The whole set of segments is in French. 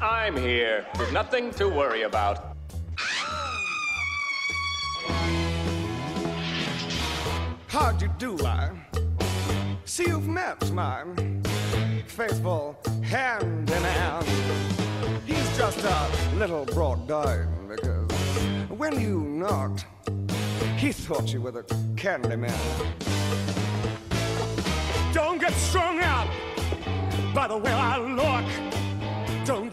I'm here. There's nothing to worry about. How'd you do, I? See, you've met my faithful hand in hand. He's just a little brought down because when you knocked, he thought you were the candy man. Don't get strung out by the way I look.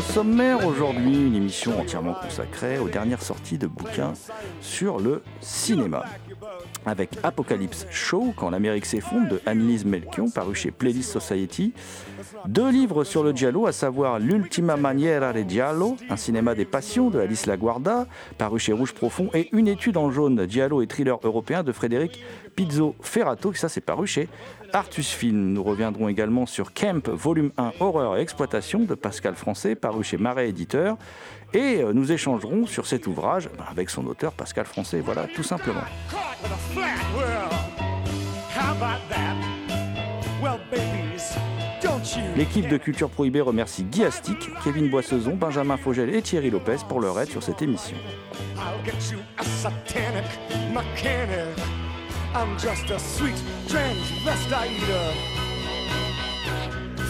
Au sommaire aujourd'hui, une émission entièrement consacrée aux dernières sorties de bouquins sur le cinéma. Avec Apocalypse Show, quand l'Amérique s'effondre, de Annelise Melchion, paru chez Playlist Society. Deux livres sur le giallo, à savoir L'Ultima Maniera de Giallo, un cinéma des passions de Alice Laguarda, paru chez Rouge Profond, et une étude en jaune, giallo et thriller européen de Frédéric Pizzo Ferrato, ça c'est paru chez Artus Film. Nous reviendrons également sur Camp, volume 1, Horreur et Exploitation de Pascal Français, paru chez Marais Éditeur. Et euh, nous échangerons sur cet ouvrage ben, avec son auteur Pascal Français. Voilà, tout simplement. L'équipe de Culture Prohibée remercie Guy Astic, Kevin Boissezon, Benjamin Fogel et Thierry Lopez pour leur aide sur cette émission. I'm just a sweet transvestite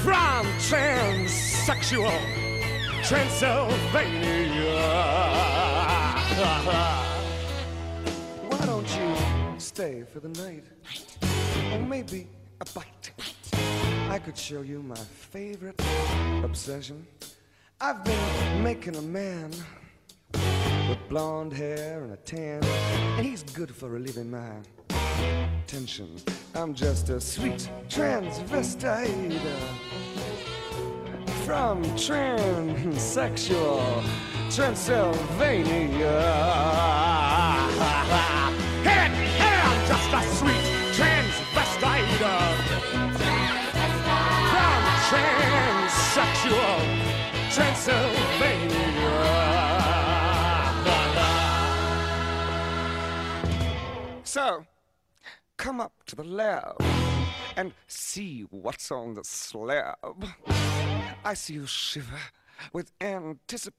from transsexual Transylvania. Why don't you stay for the night? Or maybe a bite. I could show you my favorite obsession. I've been making a man with blonde hair and a tan, and he's good for a living my tension. I'm just a sweet transvestite uh, from transsexual Transylvania. I'm just a sweet transvestite uh, from transsexual Transylvania. So, come up to the lab and see what's on the slab. I see you shiver with anticipation.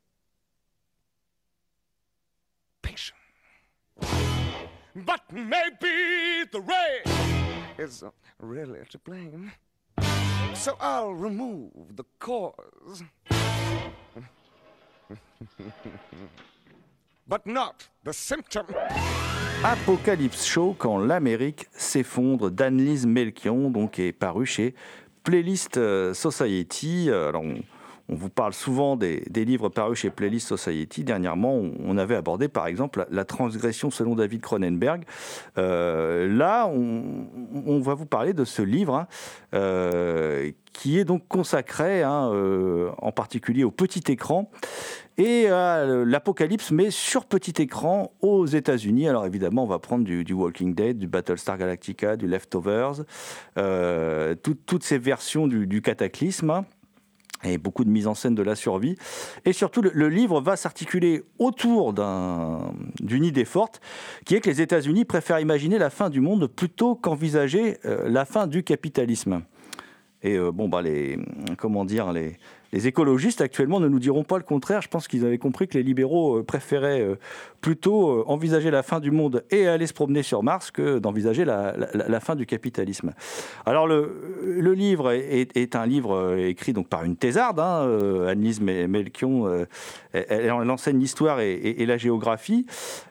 But maybe the rain is really to blame. So I'll remove the cause. but not the symptom. Apocalypse Show quand l'Amérique s'effondre d'Annelise Melchion, donc est paru chez Playlist euh, Society. Alors, on, on vous parle souvent des, livres parus chez Playlist Society. Dernièrement, on, avait abordé par exemple la, transgression selon David Cronenberg. Euh, là, on, va vous parler de ce livre hein, euh, qui est donc consacré hein, euh, en particulier au petit écran et à l'apocalypse, mais sur petit écran aux États-Unis. Alors évidemment, on va prendre du, Walking Dead, du Battlestar Galactica, du Leftovers, toutes ces versions du, du cataclysme et beaucoup de mise en scène de la survie. Et surtout, le, livre va s'articuler autour d'une idée forte, qui est que les États-Unis préfèrent imaginer la fin du monde plutôt qu'envisager euh, la fin du capitalisme. Et euh, bon, bah, les, comment dire, les, les écologistes actuellement ne nous diront pas le contraire. Je pense qu'ils avaient compris que les libéraux euh, préféraient euh, plutôt euh, envisager la fin du monde et aller se promener sur Mars que d'envisager la, fin du capitalisme. Alors le, livre est, un livre écrit donc par une thésarde, hein, Annelise Melchion. elle, enseigne l'histoire et, la géographie.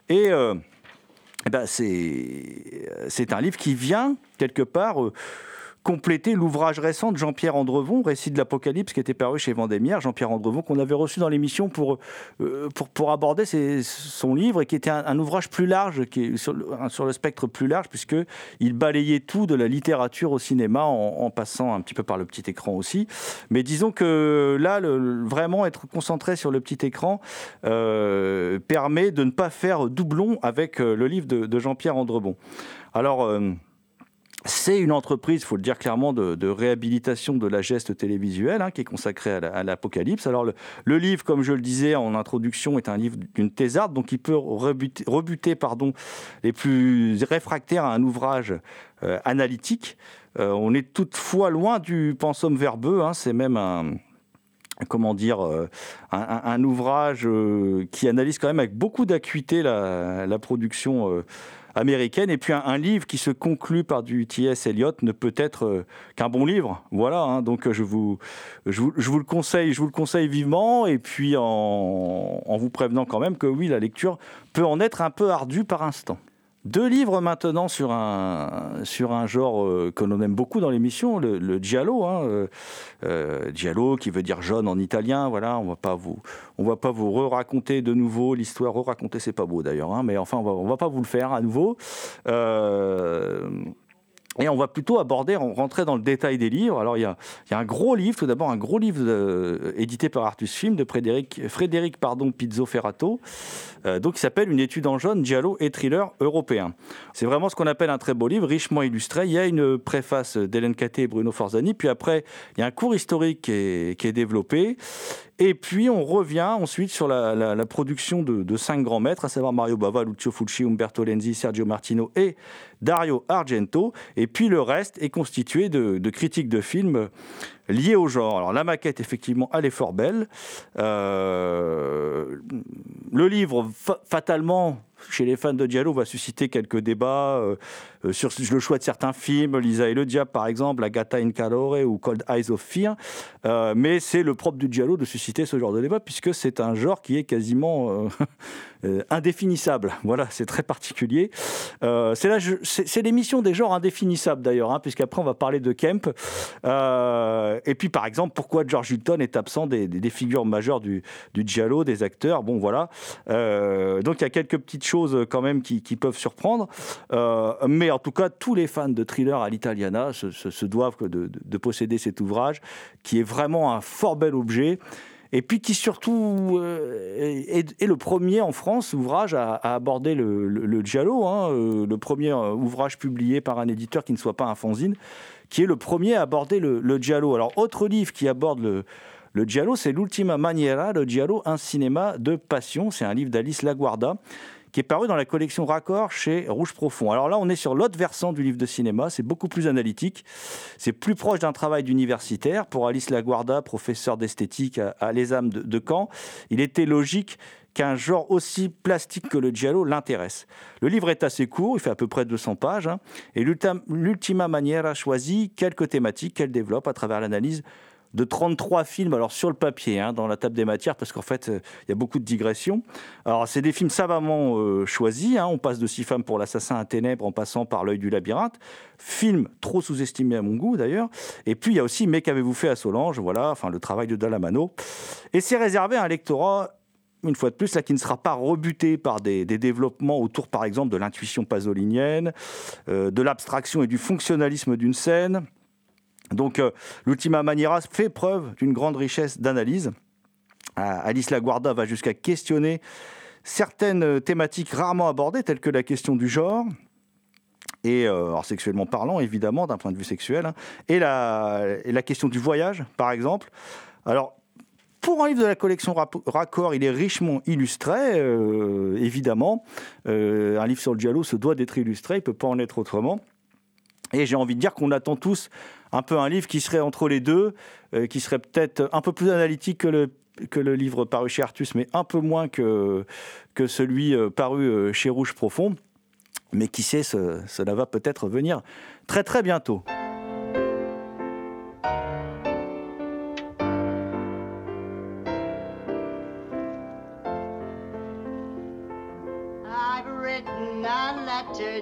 Et eh ben c'est un livre qui vient quelque part compléter l'ouvrage récent de Jean-Pierre Andrevon, Récit de l'Apocalypse, qui était paru chez Vendémiaire. Jean-Pierre Andrevon, qu'on avait reçu dans l'émission pour, euh, pour, aborder son livre, et qui était un, ouvrage plus large, sur le, spectre plus large, puisqu'il balayait tout de la littérature au cinéma, en, passant un petit peu par le petit écran aussi. Mais disons que là, vraiment être concentré sur le petit écran euh, permet de ne pas faire doublon avec euh, le livre de, Jean-Pierre Andrevon. Alors... C'est une entreprise, il faut le dire clairement, de, réhabilitation de la geste télévisuelle hein, qui est consacrée à l'apocalypse. Alors le, livre, comme je le disais en introduction, est un livre d'une thésarde, donc il peut rebuter, pardon, les plus réfractaires à un ouvrage euh, analytique. Euh, on est toutefois loin du pensum verbeux, hein. c'est même un comment dire, euh, un, ouvrage qui analyse quand même avec beaucoup d'acuité la, la, production américaine. Et puis un, livre qui se conclut par du T.S. Eliot ne peut être euh, qu'un bon livre. Voilà, hein. donc je vous, je vous, le conseille, je vous le conseille vivement. Et puis en, en vous prévenant quand même que oui, la lecture peut en être un peu ardue par instant. Deux livres maintenant sur un, sur un genre euh, que l'on aime beaucoup dans l'émission, le, le, giallo. Hein, euh, euh, giallo qui veut dire jaune en italien. Voilà, on on va pas vous re-raconter de nouveau l'histoire. Re-raconter, c'est pas beau d'ailleurs, hein, mais enfin, on va, on va pas vous le faire à nouveau. Et on va plutôt aborder, rentrer dans le détail des livres. Alors il y a, un gros livre, tout d'abord un gros livre euh, édité par Artus Film de Frédéric, Frédéric pardon, Pizzo Ferrato, euh, donc qui s'appelle Une étude en jaune, giallo et thriller européen. C'est vraiment ce qu'on appelle un très beau livre, richement illustré. Il y a une préface d'Hélène Caté et Bruno Forzani, puis après il y a un cours historique qui est, développé. Et puis on revient ensuite sur la, production de, cinq grands maîtres, à savoir Mario Bava, Lucio Fulci, Umberto Lenzi, Sergio Martino et Dario Argento. Puis le reste est constitué de, critiques de films liés au genre. Alors la maquette, effectivement, elle est fort belle. Euh, le livre, fatalement, chez les fans de Diallo, va susciter quelques débats euh, sur le choix de certains films, Lisa et le diable par exemple, Agatha in Calore ou Cold Eyes of Fear. Euh, mais c'est le propre du Diallo de susciter ce genre de débat puisque c'est un genre qui est quasiment indéfinissable. Voilà, c'est très particulier. c'est l'émission des genres indéfinissables d'ailleurs, hein, puisqu'après on va parler de Kemp. et puis par exemple, pourquoi George Hilton est absent des, figures majeures du, du des acteurs? Bon voilà. donc il y a quelques petites choses euh, quand même qui, peuvent surprendre. Euh, mais en tout cas, tous les fans de thriller à l'italiana se, doivent de, posséder cet ouvrage, qui est vraiment un fort bel objet et puis qui surtout euh, est, le premier en France ouvrage à, aborder le, le, giallo, hein, le premier ouvrage publié par un éditeur qui ne soit pas un fanzine, qui est le premier à aborder le, le giallo. Alors, autre livre qui aborde le, le giallo, c'est l'Ultima Maniera, le giallo, un cinéma de passion. C'est un livre d'Alice Laguarda qui est paru dans la collection Raccord chez Rouge Profond. Alors là, on est sur l'autre versant du livre de cinéma, c'est beaucoup plus analytique, c'est plus proche d'un travail d'universitaire. Pour Alice Laguarda, professeur d'esthétique à, Les Âmes de, Caen, il était logique qu'un genre aussi plastique que le giallo l'intéresse. Le livre est assez court, il fait à peu près 200 pages, hein, et l'ultima manière a choisi quelques thématiques qu'elle développe à travers l'analyse de 33 films, alors sur le papier, hein, dans la table des matières, parce qu'en fait, euh, il y a beaucoup de digressions. Alors, c'est des films savamment euh, choisis. hein. On passe de Six femmes pour l'assassin à Ténèbres en passant par L'œil du labyrinthe. Film trop sous-estimé à mon goût, d'ailleurs. Et puis, il y a aussi Mais qu'avez-vous fait à Solange Voilà, enfin, le travail de Dalamano. Et c'est réservé à un lectorat une fois de plus, là, qui ne sera pas rebuté par des, développements autour, par exemple, de l'intuition pasolinienne, euh, de l'abstraction et du fonctionnalisme d'une scène. Donc, euh, l'Ultima Maniera fait preuve d'une grande richesse d'analyse. Euh, Alice Laguarda va jusqu'à questionner certaines euh, thématiques rarement abordées, telles que la question du genre, et sexuellement parlant, évidemment, d'un point de vue sexuel, hein, et, la, question du voyage, par exemple. Alors, pour un livre de la collection Raccord, il est richement illustré, évidemment. Un livre sur le giallo se doit d'être illustré, il ne peut pas en être autrement. Et j'ai envie de dire qu'on attend tous un peu un livre qui serait entre les deux, euh, qui serait peut-être un peu plus analytique que le, que le livre paru chez Artus, mais un peu moins que, que celui euh, paru euh, chez Rouge Profond. Mais qui sait, ce- cela va peut-être venir très très bientôt.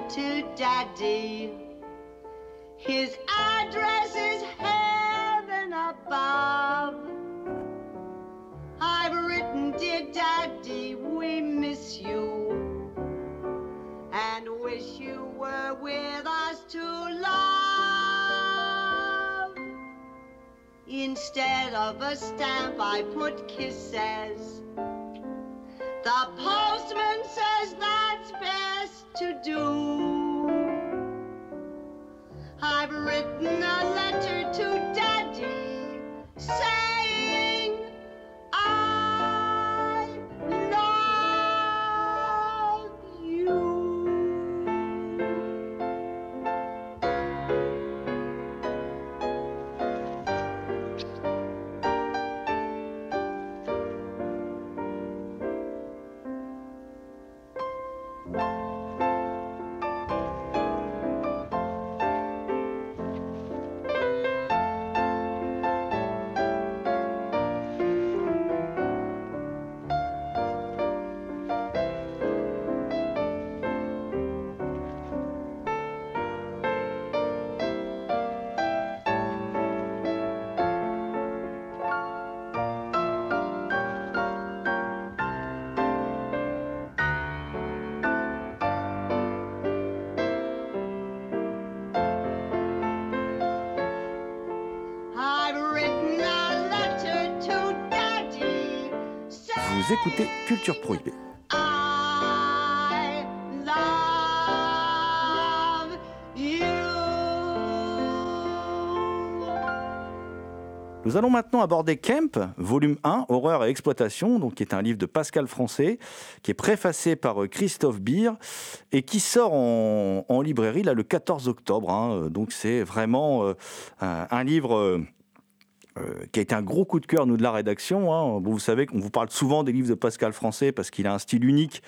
To Daddy. His address is heaven above. I've written, dear Daddy, we miss you and wish you were with us to love. Instead of a stamp, I put kisses. The postman says that's best to do. I've written a letter to Daddy saying Écoutez Culture Prohibée. Nous allons maintenant aborder Kemp, volume 1, Horreur et exploitation, donc qui est un livre de Pascal Français, qui est préfacé par euh, Christophe Beer et qui sort en, librairie là, le 14 octobre. hein. Donc c'est vraiment euh, un, livre euh, euh, qui a été un gros coup de cœur, nous, de la rédaction. hein. Vous savez qu'on vous parle souvent des livres de Pascal Français parce qu'il a un style unique.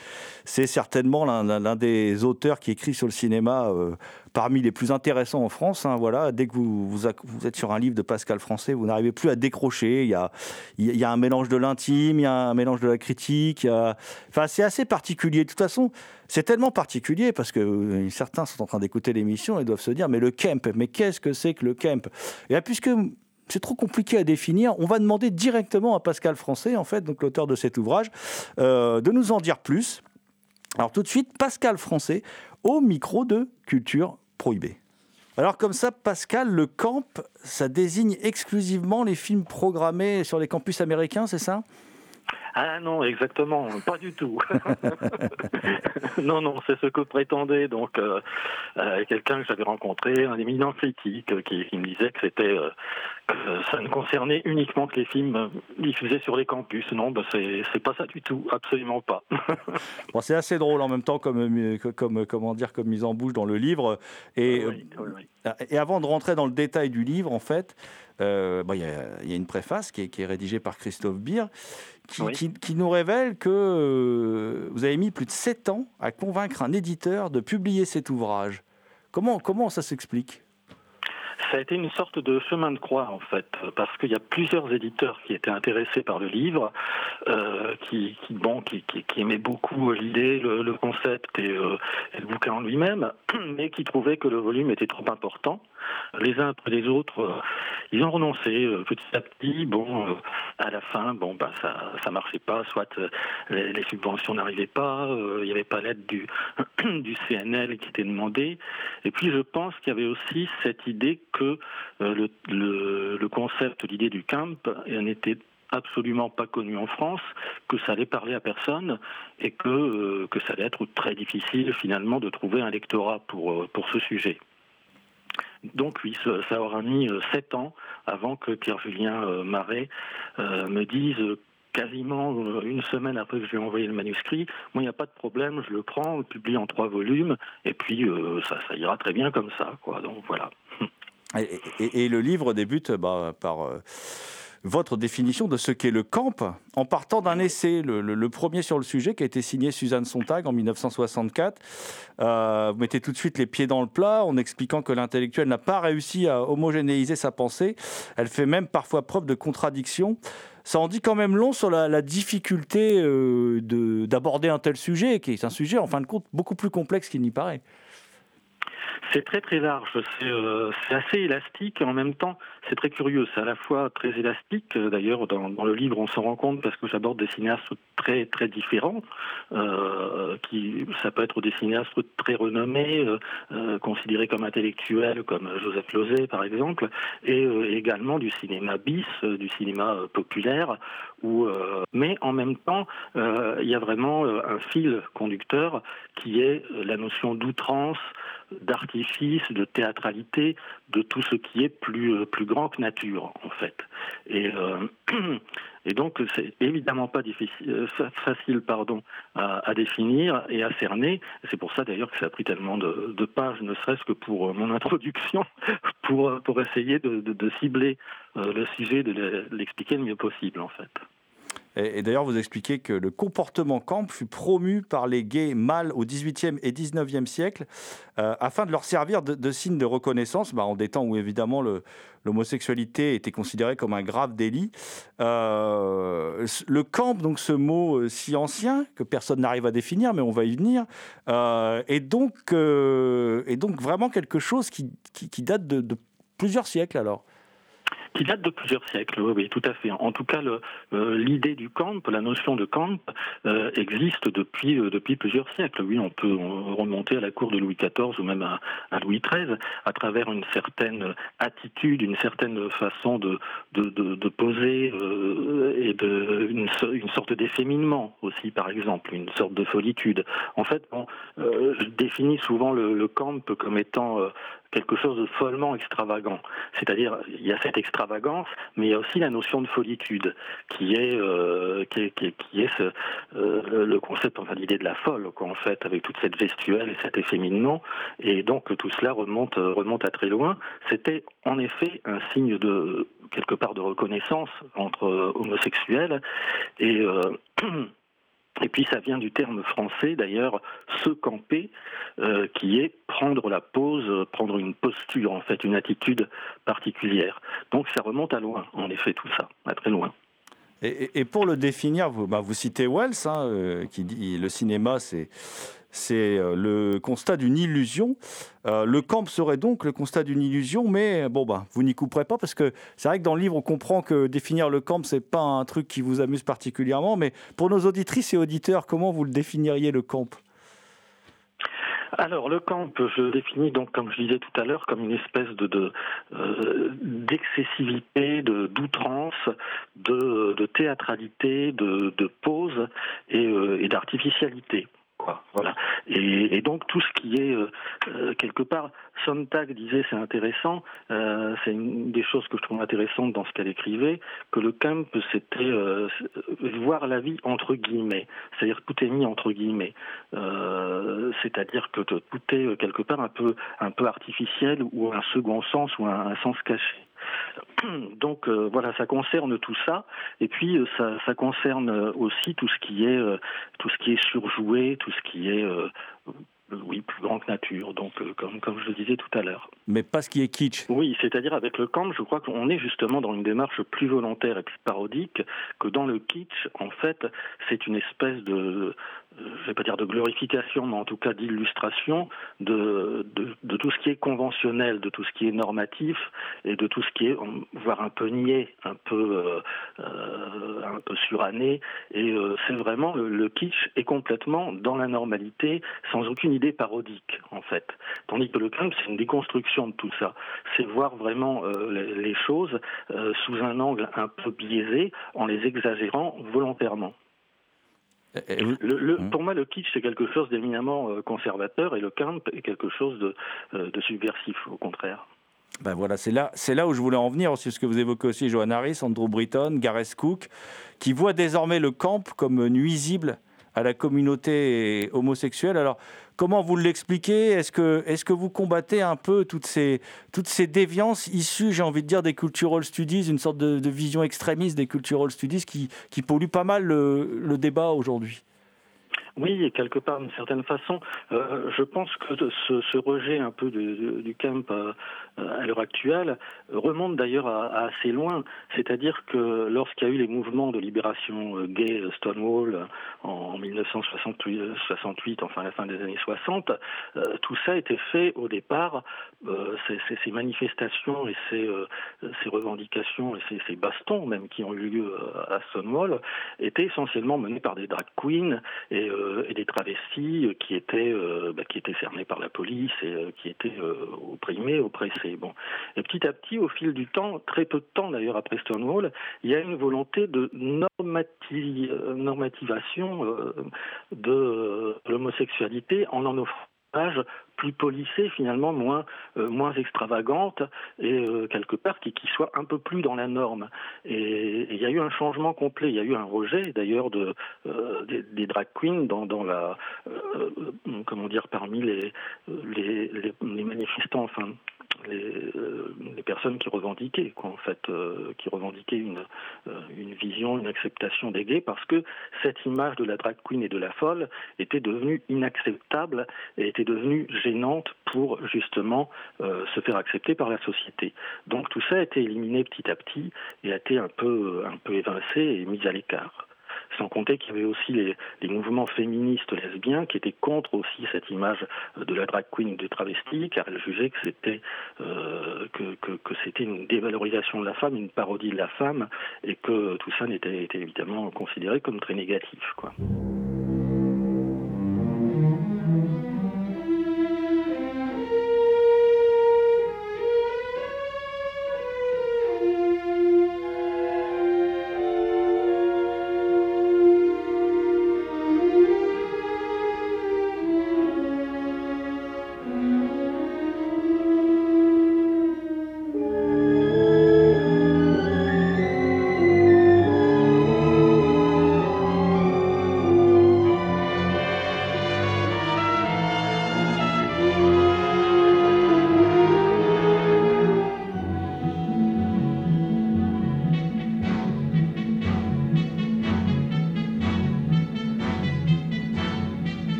C'est certainement l'un- des auteurs qui écrit sur le cinéma euh, parmi les plus intéressants en France. hein. voilà, dès que vous, êtes sur un livre de Pascal Français, vous n'arrivez plus à décrocher. Il y a, il y a- un mélange de l'intime, il y a un mélange de la critique. Enfin, c'est assez particulier. De toute façon, c'est tellement particulier parce que euh, certains sont en train d'écouter l'émission et doivent se dire mais le camp, mais qu'est-ce que c'est que le camp Et puisque c'est trop compliqué à définir. On va demander directement à Pascal Français, en fait, donc l'auteur de cet ouvrage, euh, de nous en dire plus. Alors tout de suite, Pascal Français au micro de Culture Prohibée. Alors comme ça, Pascal, le camp, ça désigne exclusivement les films programmés sur les campus américains, c'est ça? Ah non, exactement, pas du tout. non, non, c'est ce que prétendait donc euh, euh, quelqu'un que j'avais rencontré, un éminent critique, qui, qui me disait que c'était euh, ça ne concernait uniquement que les films euh, diffusés sur les campus. Non, bah, c'est pas ça du tout, absolument pas. Bon, c'est assez drôle en même temps comme, euh, comme, comment dire, comme mise en bouche dans le livre. Et, Oui, oui, oui. euh, et avant de rentrer dans le détail du livre, en fait, euh, bah, il y, a- il y a une préface qui est, qui est rédigée par Christophe Beer qui, Oui. qui- qui nous révèle que euh, vous avez mis plus de 7 ans à convaincre un éditeur de publier cet ouvrage. Comment, comment ça s'explique? Ça a été une sorte de chemin de croix en fait, parce qu'il y a plusieurs éditeurs qui étaient intéressés par le livre, euh, qui, aimaient beaucoup l'idée, le, le, concept et, euh, et, le bouquin en lui-même, mais qui trouvaient que le volume était trop important. Les uns après les autres, euh, ils ont renoncé euh, petit à petit. Bon, euh, à la fin, bon, bah, ça, ça marchait pas. Soit les, subventions n'arrivaient pas, il n'y avait pas l'aide du, CNL qui était demandée. Et puis, je pense qu'il y avait aussi cette idée que le, concept, l'idée du camp, n'était absolument pas connu en France, que ça allait parler à personne et que, ça allait être très difficile finalement de trouver un lectorat pour ce sujet. Donc oui, ça aura mis sept ans avant que Pierre-Julien Marais euh, me dise quasiment une semaine après que je lui ai envoyé le manuscrit, moi il n'y a pas de problème, je le prends, on le publie en trois volumes, et puis euh, ça, ira très bien comme ça. Donc voilà. Et, le livre débute bah, par euh, votre définition de ce qu'est le camp, en partant d'un essai, le, premier sur le sujet, qui a été signé Suzanne Sontag en 1964. Euh, vous mettez tout de suite les pieds dans le plat en expliquant que l'intellectuel n'a pas réussi à homogénéiser sa pensée. Elle fait même parfois preuve de contradiction ça en dit quand même long sur la, la difficulté euh, d'aborder un tel sujet, qui est un sujet en fin de compte beaucoup plus complexe qu'il n'y paraît. C'est très très large, c'est euh, assez élastique et en même temps c'est très curieux. C'est à la fois très élastique, d'ailleurs dans, le livre on s'en rend compte parce que j'aborde des cinéastes très très différents. Euh, qui, ça peut être des cinéastes très renommés, euh, considérés comme intellectuels, comme Joseph Losey par exemple, et euh, également du cinéma bis, du cinéma populaire. Où, mais en même temps, il y a vraiment un fil conducteur qui est la notion d'outrance d'artifice, de théâtralité, de tout ce qui est plus, plus grand que nature, en fait. Et, euh, et donc, c'est évidemment pas difficile, facile pardon, à, définir et à cerner. C'est pour ça d'ailleurs que ça a pris tellement de, pages, ne serait-ce que pour mon introduction, pour, pour essayer de, cibler euh, le sujet, de l'expliquer le mieux possible, en fait. Et, d'ailleurs, vous expliquez que le comportement camp fut promu par les gays mâles au XVIIIe et XIXe siècle euh, afin de leur servir de, signe de reconnaissance, bah, en des temps où évidemment l'homosexualité était considérée comme un grave délit. Euh, le camp, donc ce mot euh, si ancien que personne n'arrive à définir, mais on va y venir, est, donc, vraiment quelque chose qui, date de plusieurs siècles alors qui date de plusieurs siècles, oui, oui, tout à fait. En tout cas, l'idée euh, du camp, la notion de camp, euh, existe depuis, euh, depuis plusieurs siècles. Oui, on peut remonter à la cour de Louis XIV ou même à, Louis XIII, à travers une certaine attitude, une certaine façon de, de, poser et une, une sorte d'efféminement aussi, par exemple, une sorte de solitude. En fait, bon, je définis souvent le camp comme étant quelque chose de follement extravagant. C'est-à-dire, il y a cette extravagance, mais il y a aussi la notion de folitude, qui est, euh, qui est, qui est, qui est ce, euh, le concept, enfin l'idée de la folle, quoi, en fait, avec toute cette gestuelle et cet efféminement. Et donc tout cela remonte, remonte à très loin. C'était en effet un signe de quelque part de reconnaissance entre homosexuels et euh, Et puis ça vient du terme français d'ailleurs, se camper, euh, qui est prendre la pose, prendre une posture en fait, une attitude particulière. Donc ça remonte à loin, en effet, tout ça, à très loin. Et, pour le définir, vous, bah, citez Wells, hein, euh, qui dit le cinéma c'est c'est le constat d'une illusion. Euh, le camp serait donc le constat d'une illusion, mais bon, bah, vous n'y couperez pas parce que c'est vrai que dans le livre, on comprend que définir le camp, c'est pas un truc qui vous amuse particulièrement. Mais pour nos auditrices et auditeurs, comment vous le définiriez le camp? Alors le camp, je le définis donc comme je disais tout à l'heure comme une espèce de, euh, d'excessivité, de d'outrance, de, théâtralité, de, de pause euh, et d'artificialité. Voilà. Et, donc tout ce qui est euh, euh, quelque part, Sontag disait c'est intéressant, euh, c'est une des choses que je trouve intéressantes dans ce qu'elle écrivait, que le camp c'était euh, voir la vie entre guillemets, c'est-à-dire tout est mis entre guillemets, euh, c'est-à-dire que tout est quelque part un peu un peu artificiel ou un second sens ou un sens caché. Donc euh, voilà, ça concerne tout ça, et puis euh, ça, ça, concerne aussi tout ce qui est euh, tout ce qui est surjoué, tout ce qui est oui, plus grand que nature, donc euh, comme, comme je le disais tout à l'heure. Mais pas ce qui est kitsch. Oui, c'est-à-dire avec le camp, je crois qu'on est justement dans une démarche plus volontaire et plus parodique que dans le kitsch. En fait, c'est une espèce de, je vais pas dire de glorification, mais en tout cas d'illustration de, tout ce qui est conventionnel, de tout ce qui est normatif et de tout ce qui est, voire un peu niais, un peu, euh, euh, un peu suranné. Et euh, c'est vraiment le, kitsch est complètement dans la normalité, sans aucune idée parodique en fait. Tandis que le crime, c'est une déconstruction de tout ça. C'est voir vraiment les, choses sous un angle un peu biaisé, en les exagérant volontairement. Le, mmh. Pour moi, le kitsch, c'est quelque chose d'éminemment euh, conservateur et le camp est quelque chose de, euh, de subversif, au contraire. Ben voilà, c'est là, c'est là où je voulais en venir, c'est ce que vous évoquez aussi, Johan Harris, Andrew Britton, Gareth Cook, qui voient désormais le camp comme nuisible à la communauté homosexuelle. Alors, comment vous l'expliquez? Est-ce que, est que vous combattez un peu toutes ces, toutes ces déviances issues, j'ai envie de dire, des cultural studies, une sorte de, vision extrémiste des cultural studies qui, qui polluent pas mal le débat aujourd'hui? Oui, et quelque part, d'une certaine façon, euh, je pense que ce, ce, rejet un peu du, du camp euh, à l'heure actuelle remonte d'ailleurs à, assez loin. C'est-à-dire que lorsqu'il y a eu les mouvements de libération euh, gay Stonewall en, 1968, enfin la fin des années 60, tout ça été fait au départ, ces, ces, manifestations et ces, ces revendications et ces, bastons même qui ont eu lieu à Stonewall étaient essentiellement menés par des drag queens et euh, des travestis euh, qui étaient euh, bah, qui étaient cernés par la police et qui étaient opprimés, oppressés. Et petit à petit, au fil du temps, très peu de temps d'ailleurs après Stonewall, il y a une volonté de normativation de l'homosexualité en en offrant plus polissée finalement, moins euh, moins extravagante et euh, quelque part qui, qui soit un peu plus dans la norme. Et il y a eu un changement complet. Il y a eu un rejet d'ailleurs de euh, des, des, drag queens dans, dans la comment dire parmi les les, les, les manifestants enfin les, euh, les, personnes qui revendiquaient, quoi, en fait, euh, qui revendiquaient une, euh, une vision, une acceptation des gays, parce que cette image de la drag queen et de la folle était devenue inacceptable et était devenue gênante pour justement se faire accepter par la société. Donc tout ça a été éliminé petit à petit et a été un peu, un peu évincé et mis à l'écart. Sans compter qu'il y avait aussi les, mouvements féministes lesbiens qui étaient contre aussi cette image de la drag queen de travesti, car elles jugeaient que c'était euh, que, que, c'était une dévalorisation de la femme, une parodie de la femme, et que tout ça n'était évidemment considéré comme très négatif. Quoi.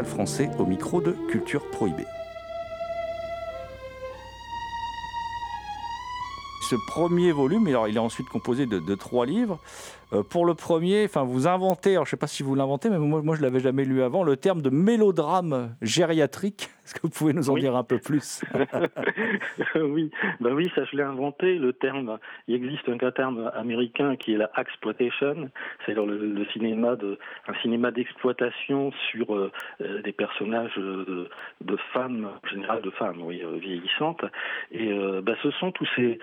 Français au micro de Culture Prohibée. Ce premier volume, il est ensuite composé de, de trois livres. Euh, pour le premier, enfin, vous inventez, alors je ne sais pas si vous l'inventez, mais moi, moi je l'avais jamais lu avant, le terme de mélodrame gériatrique. Est-ce que vous pouvez nous en dire un peu plus? Oui, ben oui, ça je l'ai inventé. Le terme, il existe un terme américain qui est la exploitation, c'est le, le, cinéma de, un cinéma d'exploitation sur euh, euh, des personnages de, de, femmes, en général de femmes, oui, vieillissantes. Et ben, ce sont tous ces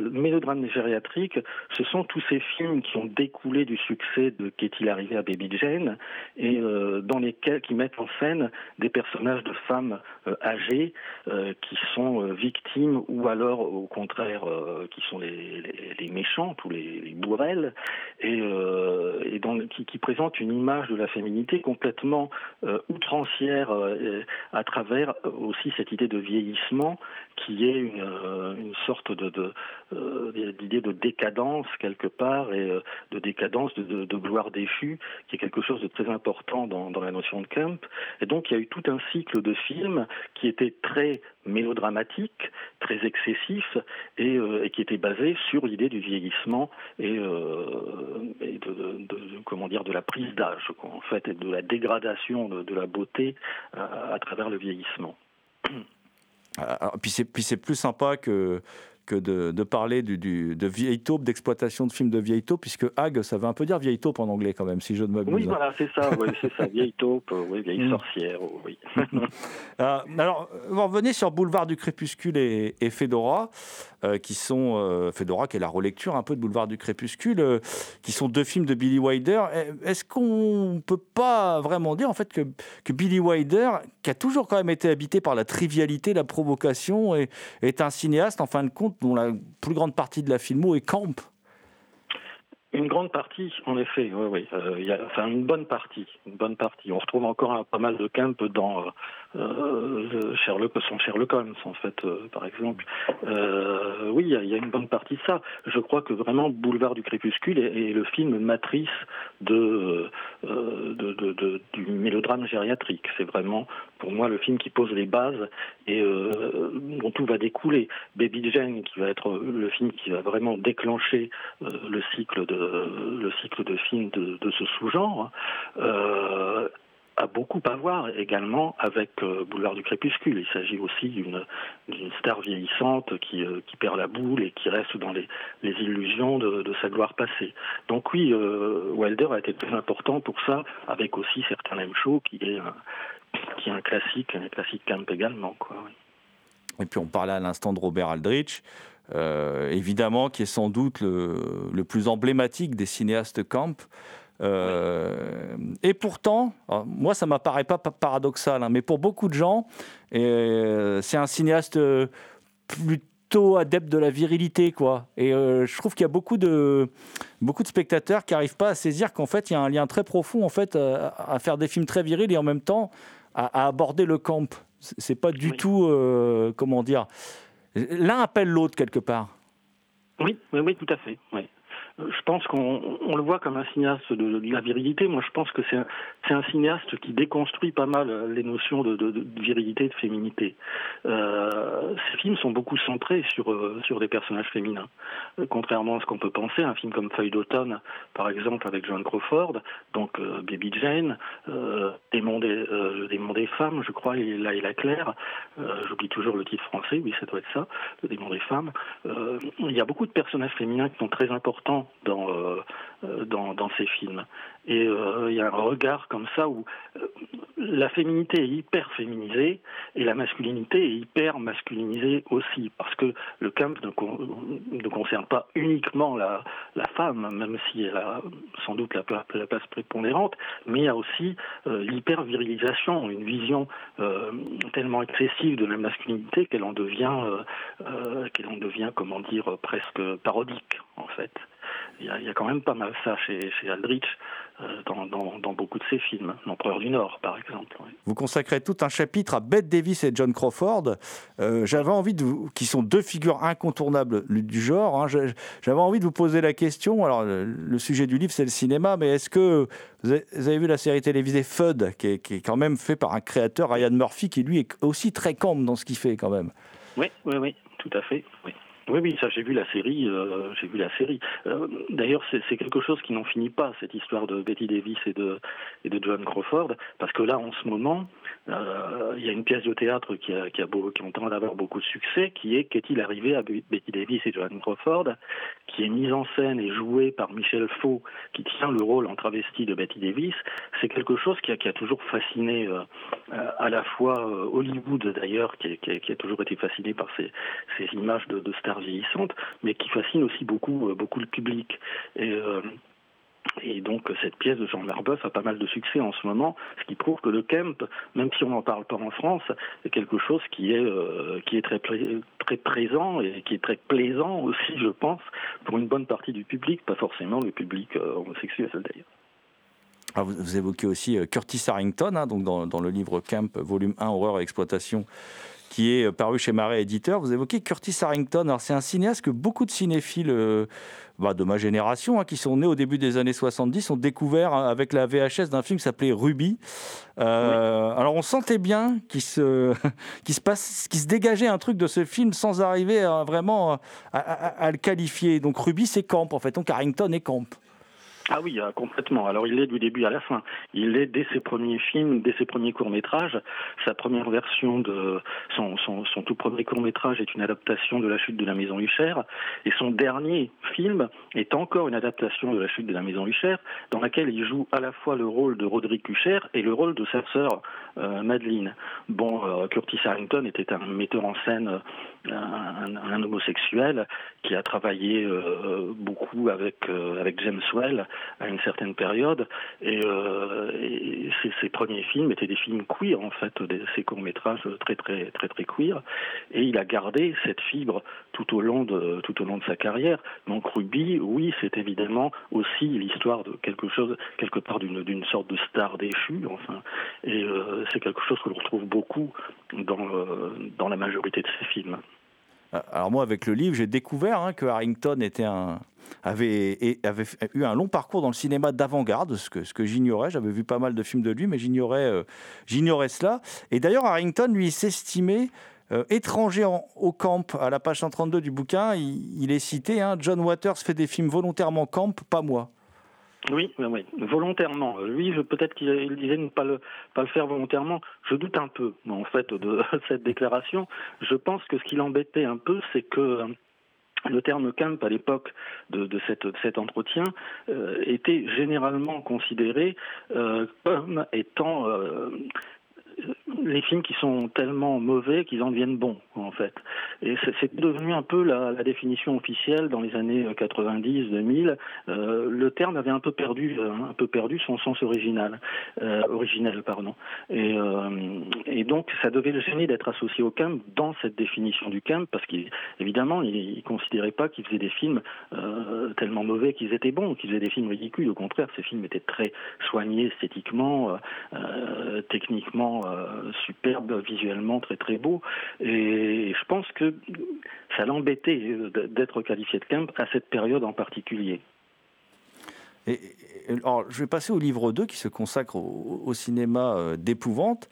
mélodrames gériatriques, ce sont tous ces films qui ont découlé du succès de Qu'est-il arrivé à Baby Jane et dans lesquels qui mettent en scène des personnages de femmes âgées qui sont victimes ou alors au contraire qui sont les, les, méchantes ou les, les bourrelles et, qui, présentent une image de la féminité complètement outrancière à travers aussi cette idée de vieillissement qui est une, euh, sorte euh, d'idée de, décadence quelque part et euh, de décadence de, de, gloire déchue qui est quelque chose de très important dans, dans, la notion de Kemp. Et donc il y a eu tout un cycle de films qui était très mélodramatique très excessif et, et qui était basé sur l'idée du vieillissement et, et de, comment dire de la prise d'âge en fait et de la dégradation de, la beauté à, à travers le vieillissement. Ah, ah, puis c'est plus sympa que, que de, parler du, de vieille taupe, d'exploitation de films de vieille taupe, puisque hag, ça veut un peu dire vieille taupe en anglais quand même, si je ne m'abuse. Oui, voilà, c'est ça, oui, c'est ça, vieille taupe, oui, vieille mm. sorcière, oui. Euh, alors, vous revenez sur Boulevard du Crépuscule et, et Fedora, euh, qui sont, euh, Fedora qui est la relecture un peu de Boulevard du Crépuscule, qui sont deux films de Billy Wilder. Est-ce qu'on ne peut pas vraiment dire en fait que, que Billy Wilder, qui a toujours quand même été habité par la trivialité, la provocation, est, est un cinéaste en fin de compte dont la plus grande partie de la filmo est camp. Une grande partie, en effet, oui, oui. Euh, y a, enfin, une bonne partie, une bonne partie. On retrouve encore pas mal de camp dans euh, Sherlock, son Sherlock Holmes, en fait, euh, par exemple. Euh, oui, il y, a une bonne partie de ça. Je crois que vraiment Boulevard du Crépuscule est, le film matrice de, du mélodrame gériatrique. C'est vraiment, pour moi, le film qui pose les bases et dont tout va découler. Baby Jane, qui va être le film qui va vraiment déclencher le cycle de le cycle de films de, de ce sous-genre a beaucoup à voir également avec euh, Boulevard du Crépuscule. Il s'agit aussi d'une star vieillissante qui, euh, qui, perd la boule et qui reste dans les, illusions de, sa gloire passée. Donc oui, euh, Wilder a été très important pour ça, avec aussi certains M. Show qui est un, qui est un classique, un classique camp également. Et puis on parlait à l'instant de Robert Aldrich. Euh, évidemment, qui est sans doute le, le plus emblématique des cinéastes camp, euh, et pourtant, moi, ça m'apparaît pas paradoxal, hein, mais pour beaucoup de gens, euh, c'est un cinéaste euh, plutôt adepte de la virilité, quoi. Et je trouve qu'il y a beaucoup de beaucoup de spectateurs qui n'arrivent pas à saisir qu'en fait, il y a un lien très profond, en fait, à, faire des films très virils et en même temps à, aborder le camp. C'est pas du tout, comment dire, l'un appelle l'autre quelque part. Oui, oui, oui, tout à fait. Oui je pense qu'on le voit comme un cinéaste de, la virilité. Moi, je pense que c'est un, cinéaste qui déconstruit pas mal euh, les notions de, virilité et de féminité. Euh, ces films sont beaucoup centrés sur, euh, des personnages féminins. Euh, contrairement à ce qu'on peut penser, un film comme Feuille d'automne, par exemple, avec Joan Crawford, donc Baby Jane, démon, des, démon des femmes, je crois, et là, il a clair. J'oublie toujours le titre français, oui, ça doit être ça, le démon des femmes. il y a beaucoup de personnages féminins qui sont très importants dans, euh, euh, dans, dans, ces films. Et euh, il y a un regard comme ça où la féminité est hyper féminisée et la masculinité est hyper masculinisée aussi, parce que le camp ne, ne concerne pas uniquement la, la, femme, même si elle a sans doute la, la place prépondérante, mais il y a aussi l'hyper-virilisation, une vision tellement excessive de la masculinité qu'elle en devient, qu'elle en devient, comment dire, presque parodique en fait il y, a quand même pas mal ça chez, chez Aldrich. Euh, dans, dans, dans, beaucoup de ses films, L'Empereur du Nord par exemple. Vous consacrez tout un chapitre à Bette Davis et John Crawford. Euh, J'avais envie de vous, qui sont deux figures incontournables du genre. Hein. J'avais envie de vous poser la question. Alors le, sujet du livre c'est le cinéma, mais est-ce que vous avez, vu la série télévisée Fud, qui est, qui est, quand même fait par un créateur Ryan Murphy, qui lui est aussi très calme dans ce qu'il fait quand même? Oui, oui, oui, tout à fait. Oui. Oui, oui, ça j'ai vu la série. Euh, j'ai vu la série. Euh, D'ailleurs, c'est quelque chose qui n'en finit pas cette histoire de Betty Davis et de et John Crawford, parce que là, en ce moment, euh, il y a une pièce de théâtre qui, a, qui, a beau, d'avoir beaucoup de succès, qui est Qu'est-il arrivé à Betty Davis et John Crawford, qui est mise en scène et jouée par Michel Faux, qui tient le rôle en travesti de Betty Davis. C'est quelque chose qui a, toujours fasciné à la fois Hollywood d'ailleurs, qui, a toujours été fasciné par ces, images de, de stars vieillissantes, mais qui fascine aussi beaucoup, beaucoup le public. Et Et donc cette pièce de Jean Marbeuf a pas mal de succès en ce moment, ce qui prouve que le Kemp, même si on n'en parle pas en France, est quelque chose qui est euh, qui est très très présent et qui est très plaisant aussi, je pense, pour une bonne partie du public, pas forcément le public euh, homosexuel d'ailleurs. Ah, vous, évoquez aussi euh, Curtis Harrington, hein, donc dans, dans, le livre Camp, volume 1, Horreur et exploitation, qui est euh, paru chez Marais Éditeur. Vous évoquez Curtis Harrington. Alors, c'est un cinéaste que beaucoup de cinéphiles euh, bah, de ma génération, hein, qui sont nés au début des années 70, ont découvert hein, avec la VHS d'un film qui s'appelait Ruby. Euh, alors, on sentait bien qu'il se, se, passe, qu'il se dégageait un truc de ce film sans arriver à, vraiment à, à, le qualifier. Donc, Ruby, c'est Camp, en fait. Donc, Harrington est Camp. Ah oui, euh, complètement. Alors il est du début à la fin. Il est dès ses premiers films, dès ses premiers courts-métrages. Sa première version de son, son, tout premier court-métrage est une adaptation de La chute de la maison Huchère. Et son dernier film est encore une adaptation de La chute de la maison Huchère, dans laquelle il joue à la fois le rôle de Roderick Hucher et le rôle de sa sœur euh, Madeleine. Bon, euh, Curtis Harrington était un metteur en scène, un, un, homosexuel qui a travaillé beaucoup avec, avec James Well à une certaine période. Et, euh, ses, premiers films étaient des films queer, en fait, des, ses courts-métrages très, très, très, très queer. Et il a gardé cette fibre tout au long de, tout au long de sa carrière. Donc Ruby, oui, c'est évidemment aussi l'histoire de quelque chose, quelque part d'une, sorte de star déchue, enfin. Et euh, c'est quelque chose que l'on retrouve beaucoup dans, dans la majorité de ses films. Alors moi, avec le livre, j'ai découvert hein, que Harrington avait, eu un long parcours dans le cinéma d'avant-garde, ce que, ce que j'ignorais. J'avais vu pas mal de films de lui, mais j'ignorais, euh, j'ignorais cela. Et d'ailleurs, Harrington, lui, s'estimait euh, étranger au camp. À la page 132 du bouquin, il, est cité hein, John Waters fait des films volontairement camp, pas moi. Oui, oui, volontairement. Lui, peut-être qu'il disait ne pas le, pas faire volontairement. Je doute un peu, en fait, de cette déclaration. Je pense que ce qui l'embêtait un peu, c'est que le terme camp à l'époque de, cet entretien euh, était généralement considéré euh, comme étant euh, les films qui sont tellement mauvais qu'ils en deviennent bons, en fait. Et c'est devenu un peu la, définition officielle dans les années 90, 2000. Euh, le terme avait un peu perdu, euh, un peu perdu son sens original, euh, originel, pardon. Et, euh, donc, ça devait le gêner d'être associé au camp dans cette définition du camp, parce qu'évidemment, il, ne considérait pas qu'il faisait des films tellement mauvais qu'ils étaient bons, qu'il faisait des films ridicules. Au contraire, ces films étaient très soignés esthétiquement, euh, superbe visuellement, très très beau. Et je pense que ça l'embêtait d'être qualifié de camp à cette période en particulier. Alors, je vais passer au livre 2 qui se consacre au, cinéma euh, d'épouvante.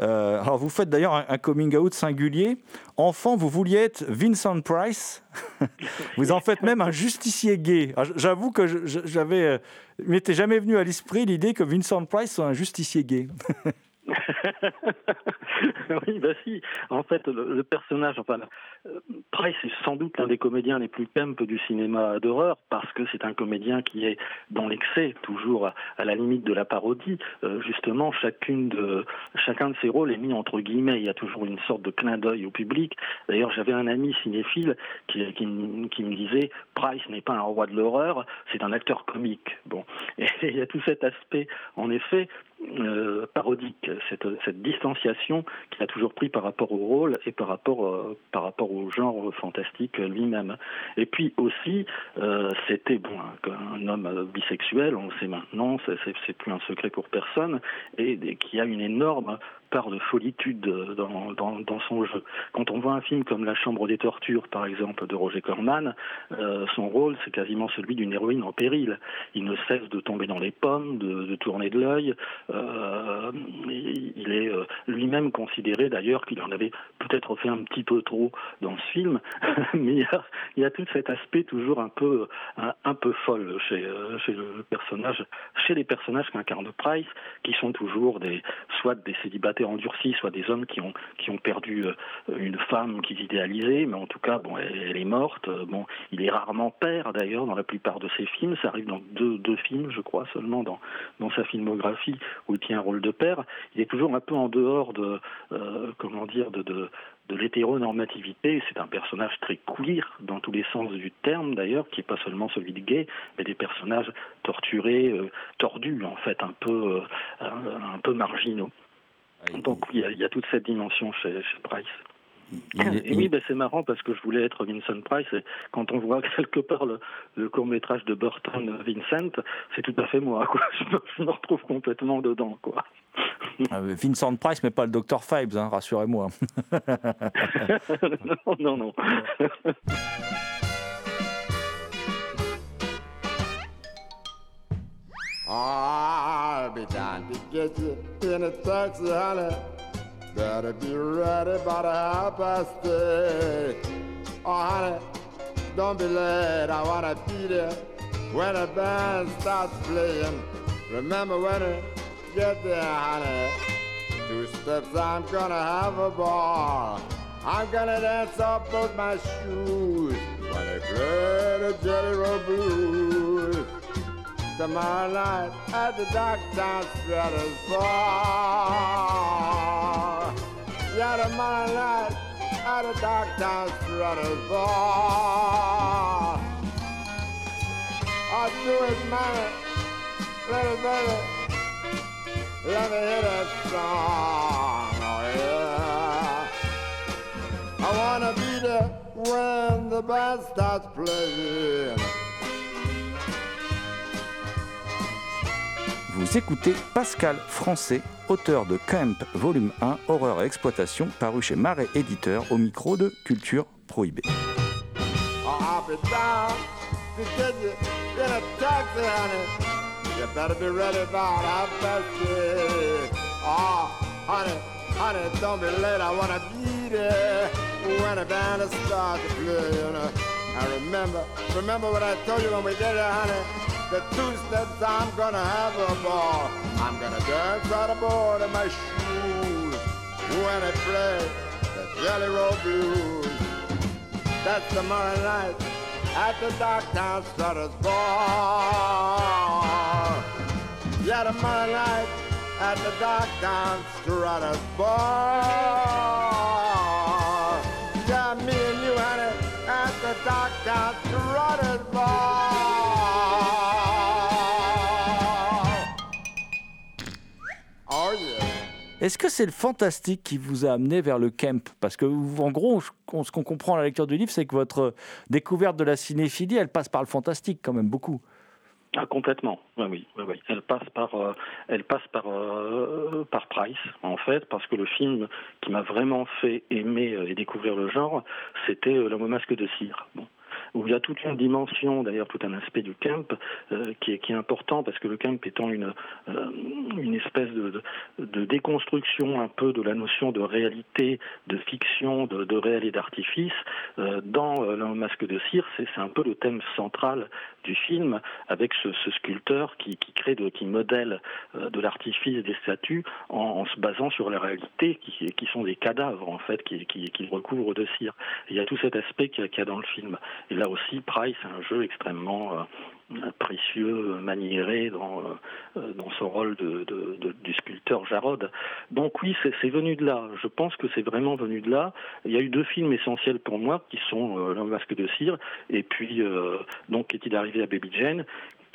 Euh, vous faites d'ailleurs un, coming out singulier. Enfant, vous vouliez être Vincent Price. vous en faites même un justicier gay. J'avoue que j'avais, euh, m'était jamais venu à l'esprit l'idée que Vincent Price soit un justicier gay. oui, bah si. En fait, le, personnage, enfin, euh, Price est sans doute l'un des comédiens les plus pimp du cinéma d'horreur parce que c'est un comédien qui est dans l'excès, toujours à, la limite de la parodie. Euh, justement, chacune de, chacun de ses rôles est mis entre guillemets. Il y a toujours une sorte de clin d'œil au public. D'ailleurs, j'avais un ami cinéphile qui, qui, qui me disait Price n'est pas un roi de l'horreur, c'est un acteur comique. Bon, et il y a tout cet aspect, en effet, euh, parodique, cette, distanciation qu'il a toujours pris par rapport au rôle et par rapport, euh, par rapport au genre fantastique lui-même. Et puis aussi, euh, c'était bon, un, homme bisexuel, on le sait maintenant, c'est plus un secret pour personne, et qui a une énorme part de folitude dans, dans, dans, son jeu. Quand on voit un film comme La Chambre des Tortures, par exemple, de Roger Corman, euh, son rôle, c'est quasiment celui d'une héroïne en péril. Il ne cesse de tomber dans les pommes, de, de tourner de l'œil. Euh, il est euh, lui-même considéré, d'ailleurs, qu'il en avait peut-être fait un petit peu trop dans ce film, mais il y, a, tout cet aspect toujours un peu, un, peu folle chez, chez le personnage, chez les personnages qu'incarne Price, qui sont toujours des, soit des célibataires endurcis, soit des hommes qui ont, qui ont perdu euh, une femme qu'ils idéalisaient, mais en tout cas, bon, elle, est morte. Euh, bon, il est rarement père d'ailleurs dans la plupart de ses films. Ça arrive dans deux, deux films, je crois, seulement dans, dans sa filmographie où il tient un rôle de père. Il est toujours un peu en dehors de, euh, comment dire, de, de l'hétéronormativité. C'est un personnage très queer dans tous les sens du terme d'ailleurs, qui n'est pas seulement celui de gay, mais des personnages torturés, euh, tordus en fait, un peu, un, peu marginaux. Donc il y, a, il y, a, toute cette dimension chez, chez Price. et oui, ben, c'est marrant parce que je voulais être Vincent Price et quand on voit quelque part le, le court métrage de Burton Vincent, c'est tout à fait moi. Quoi. Je, me, je me retrouve complètement dedans. Quoi. Ah, Vincent Price, mais pas le Dr Fibes, hein, rassurez-moi. non, non, non. I'll be trying to get you in a taxi, honey. Better be ready by a half past eight. Oh, honey, don't be late. I wanna be there when the band starts playing. Remember when it get there, honey. Two steps, I'm gonna have a ball. I'm gonna dance off both my shoes I play the Jelly Roll Blues. Tomorrow night at the dark Docktown Stratus Bar. Yeah, tomorrow night at the Docktown Stratus Bar. I'll do it, man. Little baby. Let me hear that song, oh yeah. I wanna be there when the band starts playing. Vous écoutez Pascal Français, auteur de Camp Volume 1, Horreur et Exploitation, paru chez Marais Éditeur, au micro de Culture Prohibée. Oh, honey, honey, don't be late. I wanna be there when the band starts to play. You know. I remember, remember what I told you when we did it, honey. The two steps, I'm gonna have a ball. I'm gonna dance out aboard in my shoes when I play the Jelly Roll Blues. That's tomorrow night at the Docktown Strutters Bar. Yeah, tomorrow night at the Docktown Strutters Bar. Yeah, me and you, honey, at the Docktown Strutters Bar. Est-ce que c'est le fantastique qui vous a amené vers le camp Parce que, en gros, ce qu'on comprend à la lecture du livre, c'est que votre découverte de la cinéphilie, elle passe par le fantastique quand même beaucoup. Ah, complètement, oui, oui. Elle passe par, euh, elle passe par, euh, par Price, en fait, parce que le film qui m'a vraiment fait aimer et découvrir le genre, c'était euh, L'homme masque de cire. Bon où il y a toute une dimension, d'ailleurs tout un aspect du camp euh, qui, est, important parce que le camp étant une, euh, une espèce de, de, déconstruction un peu de la notion de réalité, de fiction, de, de réel et d'artifice, euh, dans Le masque de cire, c'est un peu le thème central du film avec ce, sculpteur qui, qui, crée, de, qui modèle de l'artifice des statues en, se basant sur la réalité qui, qui sont des cadavres en fait qui, qui, qui de cire. Il y a tout cet aspect qu'il y, a dans le film. Et là aussi, Price, un jeu extrêmement euh, précieux, maniéré dans, euh, dans son rôle de, du sculpteur Jarod. Donc oui, c'est venu de là. Je pense que c'est vraiment venu de là. Il y a eu deux films essentiels pour moi qui sont euh, Le masque de cire et puis donc Est-il arrivé à Baby Jane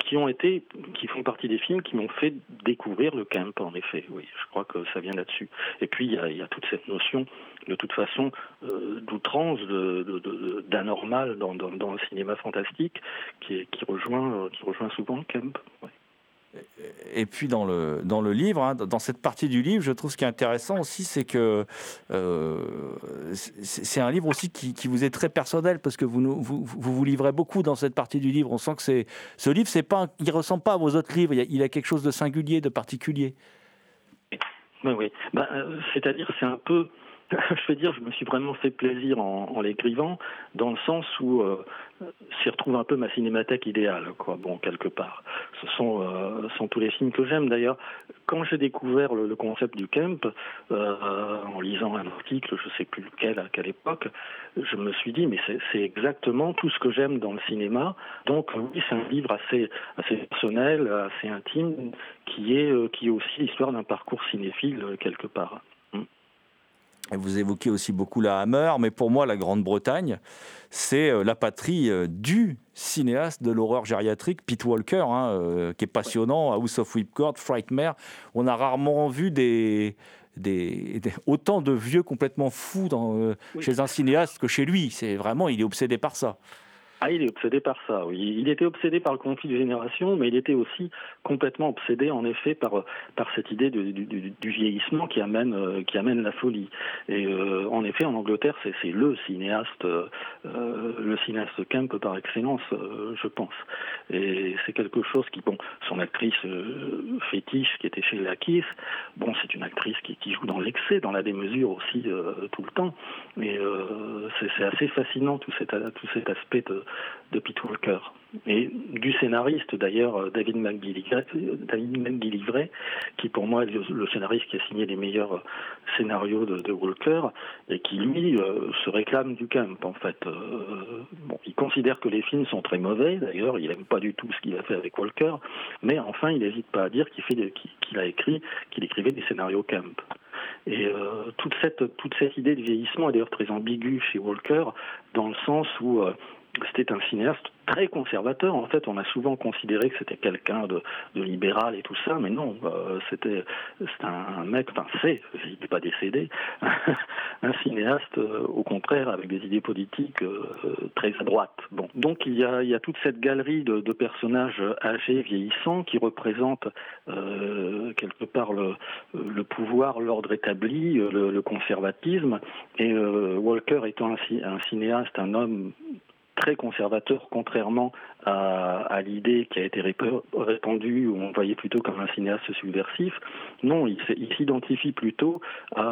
qui ont été, qui font partie des films qui m'ont fait découvrir le camp, en effet. Oui, je crois que ça vient là-dessus. Et puis il y, a, toute cette notion, de toute façon, euh, d'outrance, d'anormal dans, le cinéma fantastique, qui, rejoint, qui rejoint souvent le camp. Et puis dans le, dans le livre, hein, dans cette partie du livre, je trouve ce qui est intéressant aussi, c'est que euh, c'est un livre aussi qui, vous est très personnel parce que vous, vous, livrez beaucoup dans cette partie du livre. On sent que ce livre, c'est pas, il ressemble pas à vos autres livres. Il a, il a quelque chose de singulier, de particulier. Oui, oui. Bah, euh, C'est-à-dire, c'est un peu je veux dire, je me suis vraiment fait plaisir en, l'écrivant, dans le sens où euh, s'y retrouve un peu ma cinémathèque idéale, quoi. Bon, quelque part. Ce sont, euh, tous les films que j'aime. D'ailleurs, quand j'ai découvert le, concept du camp, euh, en lisant un article, je sais plus lequel à quelle époque, je me suis dit, mais c'est exactement tout ce que j'aime dans le cinéma. Donc oui, c'est un livre assez, personnel, assez intime, qui est, qui est aussi l'histoire d'un parcours cinéphile quelque part. Vous évoquez aussi beaucoup la Hammer, mais pour moi, la Grande-Bretagne, c'est euh, la patrie euh, du cinéaste de l'horreur gériatrique, Pete Walker, hein, euh, qui est passionnant, House of Whipcord, Frightmare. On a rarement vu des, des, des- autant de vieux complètement fous dans, chez un cinéaste que chez lui. C'est vraiment, il est obsédé par ça. Ah, il est obsédé par ça, oui. Il était obsédé par le conflit de génération, mais il était aussi complètement obsédé, en effet, par, par cette idée du, vieillissement qui amène, euh, qui amène la folie. Et euh, en effet, en Angleterre, c'est le cinéaste, euh, le cinéaste par excellence, euh, je pense. Et c'est quelque chose qui, bon, son actrice fétiche qui était chez Lakis, bon, c'est une actrice qui, joue dans l'excès, dans la démesure aussi tout le temps. Et c'est assez fascinant tout cet, tout cet aspect de, de Pete Walker. Et du scénariste d'ailleurs, euh, David McGillivray, qui pour moi est le, scénariste qui a signé les meilleurs scénarios de, Walker, et qui lui euh, se réclame du camp en fait. Euh, bon, il considère que les films sont très mauvais, d'ailleurs, il n'aime pas du tout ce qu'il a fait avec Walker, mais enfin il n'hésite pas à dire qu'il a écrit, qu'il écrivait des scénarios camp. Et toute cette toute cette idée de vieillissement est d'ailleurs très ambiguë chez Walker, dans le sens où c'était un cinéaste très conservateur. En fait, on a souvent considéré que c'était quelqu'un de, libéral et tout ça, mais non, euh, c'était un, un mec, enfin c'est, il n'est pas décédé, un cinéaste euh, au contraire avec des idées politiques euh, très à droite. Bon, donc il y a, toute cette galerie de, personnages âgés, vieillissants, qui représentent quelque part le, pouvoir, l'ordre établi, le, conservatisme. Et Walker étant un cinéaste, un homme très conservateur, contrairement à, l'idée qui a été rép- répandue, où on voyait plutôt comme un cinéaste subversif. Non, il, s'identifie plutôt à,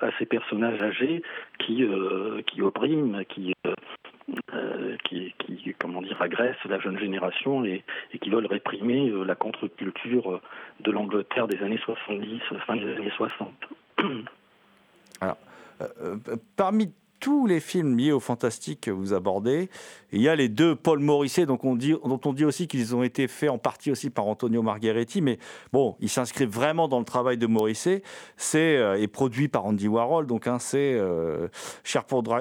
à ces personnages âgés qui, euh, qui oppriment, qui, euh, euh, qui, qui, comment dire, agressent la jeune génération et, qui veulent réprimer la contre-culture de l'Angleterre des années 70, fin des années 60. Alors, euh, parmi tous les films liés au fantastique que vous abordez, il y a les deux Paul Morisset, donc on dit, dont on dit aussi qu'ils ont été faits en partie aussi par Antonio Margheretti, mais bon, ils s'inscrivent vraiment dans le travail de Morisset. C'est euh, et produit par Andy Warhol, donc hein, c'est euh,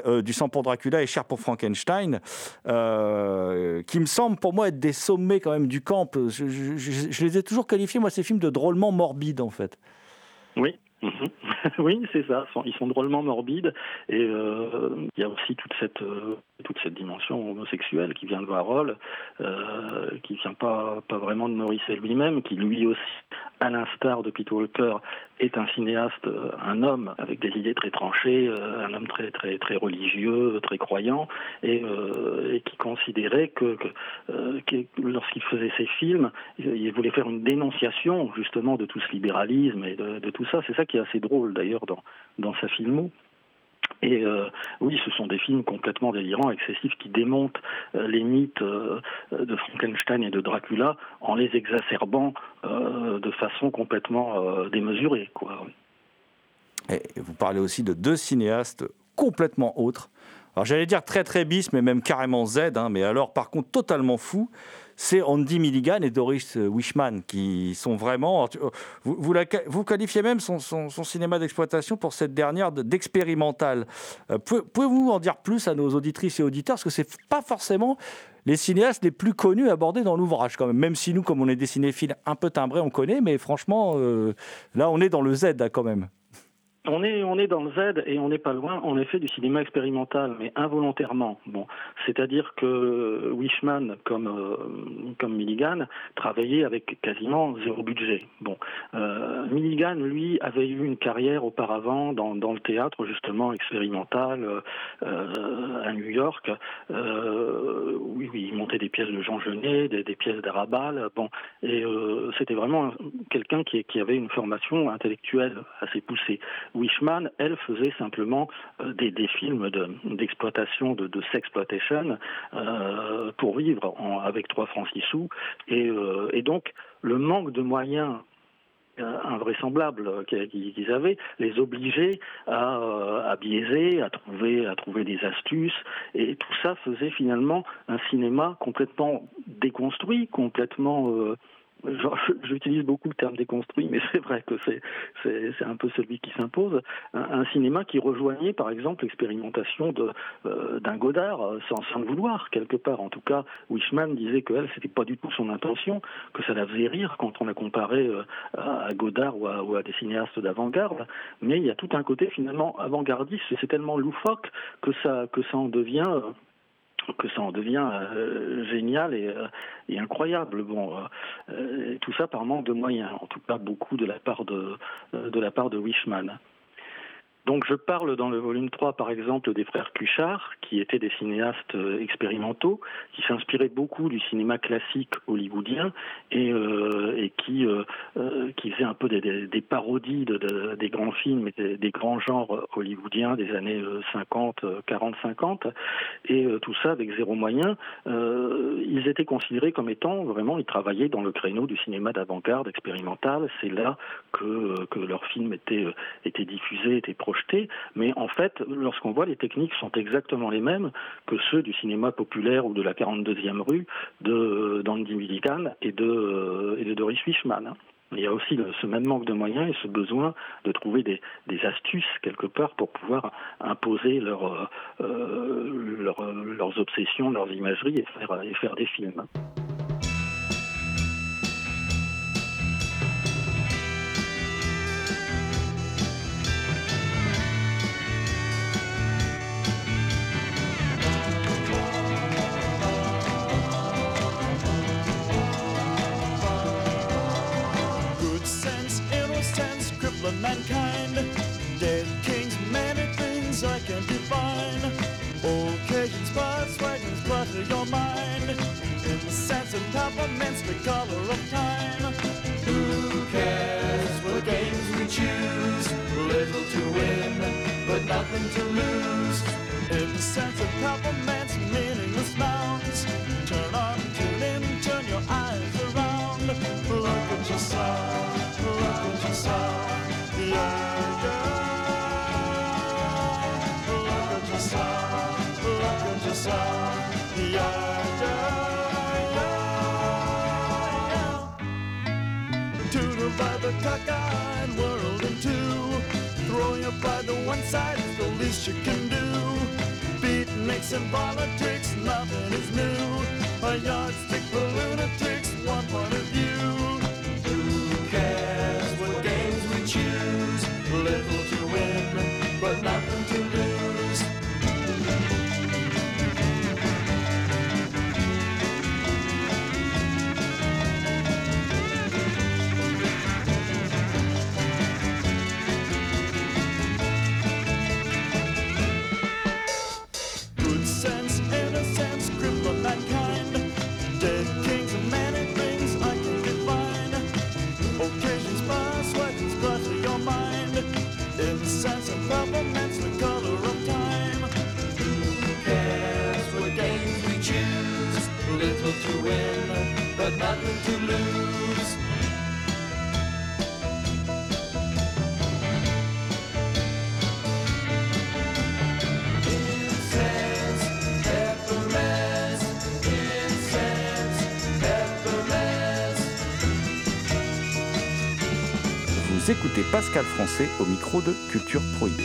euh, du sang pour Dracula et Cher pour Frankenstein, euh, qui me semblent pour moi être des sommets quand même du camp. Je les ai toujours qualifiés moi ces films de drôlement morbides en fait. Oui. Mhm. oui, c'est ça. Ils sont- drôlement morbides et euh, il y a aussi toute cette euh, toute cette dimension homosexuelle qui vient de Warhol, euh, qui vient pas pas vraiment de Morisset lui-même, qui lui aussi, à l'instar de Peter Walker, est un cinéaste, euh, un homme avec des idées très tranchées, un homme très très très religieux, très croyant, et, qui considérait que, lorsqu'il faisait ses films, il il voulait faire une dénonciation justement de tout ce libéralisme et de, de tout ça. C'est ça qui est assez drôle d'ailleurs dans dans sa filmo. Et euh, oui, ce sont des films complètement délirants, excessifs, qui démontent euh, les mythes euh, de Frankenstein et de Dracula en les exacerbant de façon complètement démesurée. Quoi. Et vous parlez aussi de deux cinéastes complètement autres. Alors j'allais dire très très bis, mais même carrément Z, hein, mais alors par contre totalement fou. C'est Andy Milligan et Doris Wishman qui sont vraiment. tu- Vous, vous, qualifiez même son, cinéma d'exploitation pour cette dernière de- d'expérimental. Euh, pouvez- Pouvez-vous en dire plus à nos auditrices et auditeurs? Parce que c'est pas forcément les cinéastes les plus connus abordés dans l'ouvrage quand même. Même si nous, comme on est des cinéphiles un peu timbrés, on connaît, mais franchement, euh, là on est dans le Z hein, quand même. On est, dans le Z et on n'est pas loin, en effet, du cinéma expérimental, mais involontairement. Bon, c'est-à-dire que Wishman, comme euh, Milligan, travaillait avec quasiment zéro budget. Bon, euh, Milligan, lui, avait eu une carrière auparavant dans, le théâtre justement expérimental euh, à New York. Oui, oui, il montait des pièces de Jean Genet, des, pièces d'Arabal. Bon, et c'était vraiment quelqu'un qui avait une formation intellectuelle assez poussée. Wishman, elle, faisait simplement euh, des, films de- d'exploitation, de, sexploitation euh, pour vivre avec trois francs six sous. Et, euh, donc, le manque de moyens invraisemblables qu'ils avaient les obligeait à, biaiser, à trouver, à trouver des astuces, et tout ça faisait finalement un cinéma complètement déconstruit, complètement J'utilise beaucoup le terme déconstruit, mais c'est vrai que c'est un peu celui qui s'impose. Un, cinéma qui rejoignait, par exemple, l'expérimentation euh, d'un Godard, euh, sans, sans, le vouloir quelque part. En tout cas, Wishman disait que elle, c'était pas du tout son intention, que ça la faisait rire quand on la comparait euh, à Godard ou à, des cinéastes d'avant-garde. Mais il y a tout un côté finalement avant-gardiste. C'est tellement loufoque que ça en devient que ça en devient euh, génial et, euh, et, incroyable. Bon, euh, tout ça par manque de moyens, en tout cas beaucoup de la part de, de la part de Wishman. Donc je parle dans le volume 3 par exemple des frères Cuchard, qui étaient des cinéastes euh, expérimentaux, qui s'inspiraient beaucoup du cinéma classique hollywoodien et, euh, qui, euh, qui faisaient un peu des, parodies de, de, des grands films et des, grands genres hollywoodiens des années 50, 40, 50, et tout ça avec zéro moyen. ils étaient considérés comme étant vraiment, ils travaillaient dans le créneau du cinéma d'avant-garde expérimental. C'est là que, que leurs films étaient, étaient diffusés, étaient projetés mais en fait, lorsqu'on voit les techniques sont exactement les mêmes que ceux du cinéma populaire ou de la 42e rue de d'Andy Milligan et de, et de Doris Wishman. Hein. Il y a aussi ce même manque de moyens et ce besoin de trouver des, astuces quelque part pour pouvoir imposer euh, leurs obsessions, leurs imageries et faire, et faire des films. by the cock and world in two. Throw you by the one side, it's the least you can do. Beat makes and politics, nothing is new. A yardstick for lunatics, one point of view. Who cares what games we choose? Little to win, but nothing to lose. Pascal Français au micro de Culture Prohibée.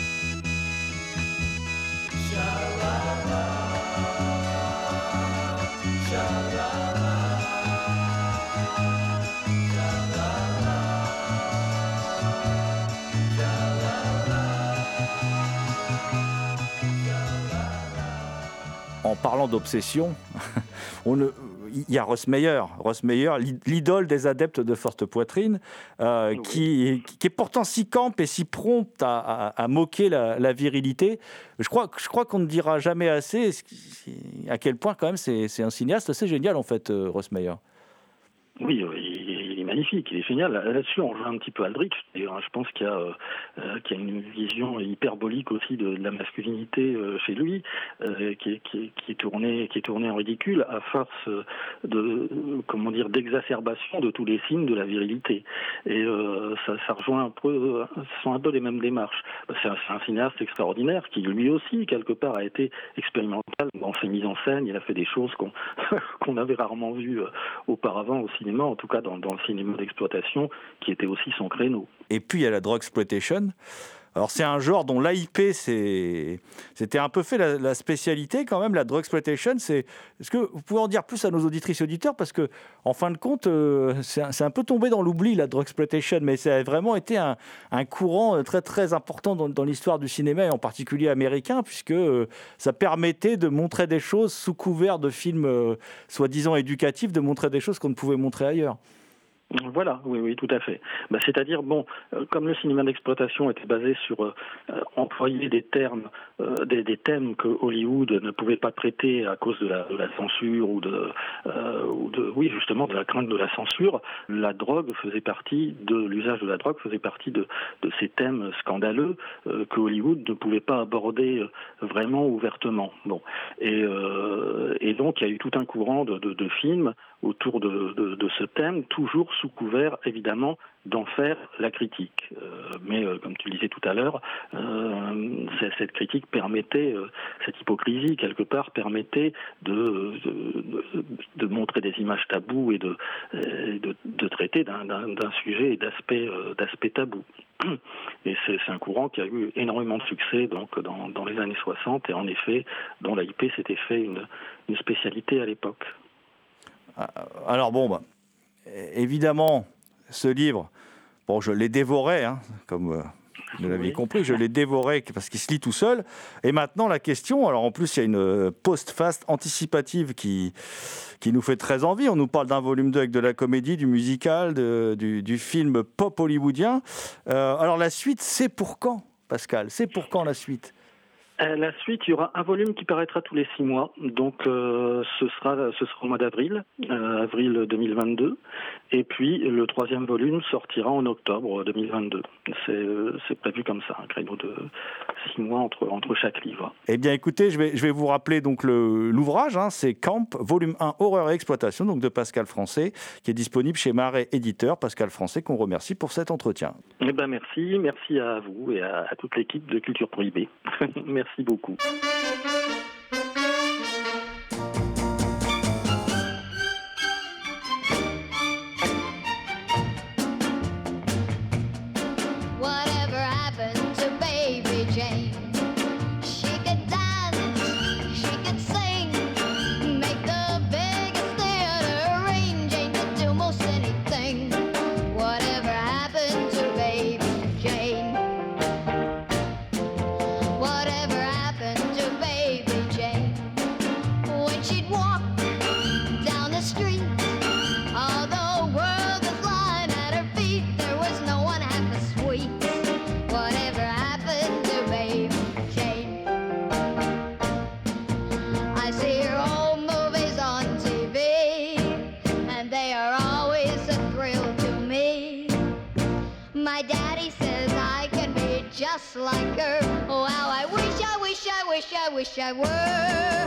en parlant d'obsession, il y a Ross Meyer, l'idole des adeptes de forte poitrine, euh, qui, est pourtant si campe et si prompte à, moquer la, virilité. Je crois, je crois qu'on ne dira jamais assez à quel point quand même c'est un cinéaste assez génial en fait, euh, Ross Meyer. Oui, il magnifique, il est génial. Là-dessus, on joue un petit peu Aldrich. Je pense qu'il y, a, euh, qu'il y a une vision hyperbolique aussi de, la masculinité euh, chez lui, euh, qui, est, tournée, qui est tournée en ridicule à force de, comment dire, d'exacerbation de tous les signes de la virilité. Et ça, rejoint un peu, ce sont un peu les mêmes démarches. C'est un, cinéaste extraordinaire qui lui aussi quelque part a été expérimental dans ses mises en scène. Il a fait des choses qu'on avait rarement vues auparavant au cinéma, en tout cas dans le cinéma d'exploitation, qui était aussi son créneau. Et puis il y a la drug exploitation. Alors c'est un genre dont l'AIP c'était un peu fait la, spécialité quand même, la drug exploitation. C'est est-ce que vous pouvez en dire plus à nos auditrices et auditeurs? Parce que en fin de compte euh, c'est un, peu tombé dans l'oubli la drug exploitation, mais ça a vraiment été un, courant euh, très très important dans, l'histoire du cinéma et en particulier américain puisque euh, ça permettait de montrer des choses sous couvert de films soi-disant éducatifs, de montrer des choses qu'on ne pouvait montrer ailleurs. Voilà, oui, oui, tout à fait. Bah, C'est-à-dire, bon, euh, comme le cinéma d'exploitation était basé sur euh, euh, employer des termes, des, des, thèmes que Hollywood ne pouvait pas traiter à cause de la, de la censure ou de, ou de, oui, justement, de la crainte de la censure, la drogue faisait partie de l'usage de la drogue faisait partie de, de ces thèmes scandaleux que Hollywood ne pouvait pas aborder vraiment ouvertement. Bon, et, et donc il y a eu tout un courant de, de films autour de, ce thème, toujours sous couvert évidemment d'en faire la critique. Euh, mais euh, comme tu le disais tout à l'heure, euh, cette critique permettait, cette hypocrisie quelque part permettait de, montrer des images tabous et de, traiter d'un sujet et d'aspect d'aspect tabou. Et c'est un courant qui a eu énormément de succès donc dans, les années 60 et en effet dont l'AIP s'était fait une spécialité à l'époque. Euh, alors bon, bah, évidemment, ce livre, bon, je l'ai dévoré, hein, comme euh, vous l'avez compris, je l'ai dévoré parce qu'il se lit tout seul. Et maintenant, la question, alors en plus, il y a une euh, post-fast anticipative qui, qui nous fait très envie. On nous parle d'un volume 2 avec de la comédie, du musical, du, du, film pop hollywoodien. alors la suite, c'est pour quand, Pascal? C'est pour quand la suite? Euh, la suite, il y aura un volume qui paraîtra tous les six mois. Donc, euh, ce, sera, ce sera au mois d'avril, euh, avril 2022. Et puis, le troisième volume sortira en octobre 2022. C'est prévu comme ça, un créneau de six mois entre, entre chaque livre. Eh bien, écoutez, je vais, je vais vous rappeler donc l'ouvrage. Hein, c'est Camp, volume 1, Horreur et Exploitation, donc de Pascal Français, qui est disponible chez Marais Éditeur. Pascal Français, qu'on remercie pour cet entretien. Eh ben, merci. Merci à vous et à, à toute l'équipe de Culture Prohibée. merci. Merci beaucoup.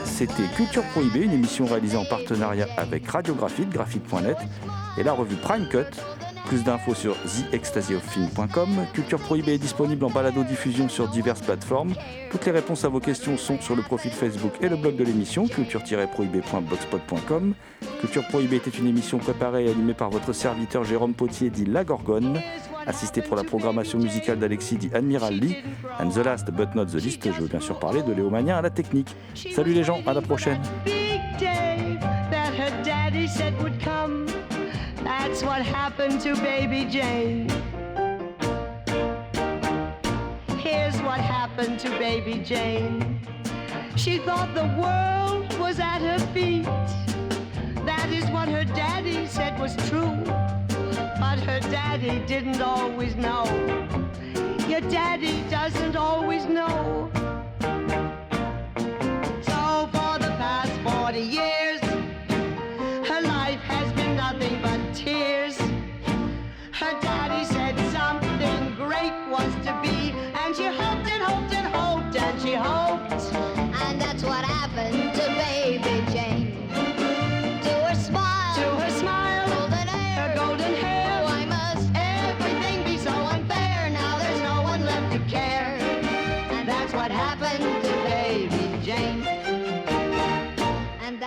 C'était Culture Prohibée, une émission réalisée en partenariat avec Radiographite, graphite.net et la revue Prime Cut. Plus d'infos sur theextasyofilm.com. Culture Prohibée est disponible en balado-diffusion sur diverses plateformes. Toutes les réponses à vos questions sont sur le profil Facebook et le blog de l'émission, culture-prohibée.blogspot.com. Culture Prohibée était une émission préparée et animée par votre serviteur Jérôme Potier, dit La Gorgone assisté pour la programmation musicale d'Alexis dit Admiral Lee. And the last but not the least, je veux bien sûr parler de Léo Mania à la technique. Salut les gens, à la prochaine. That's what happened to baby Jane. Here's what happened to baby Jane. She thought the world was at her feet. That is what her daddy said was true. But her daddy didn't always know. Your daddy doesn't always know. So for the past 40 years,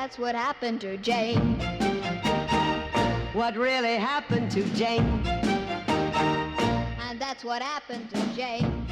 that's what happened to Jane. What really happened to Jane? And that's what happened to Jane.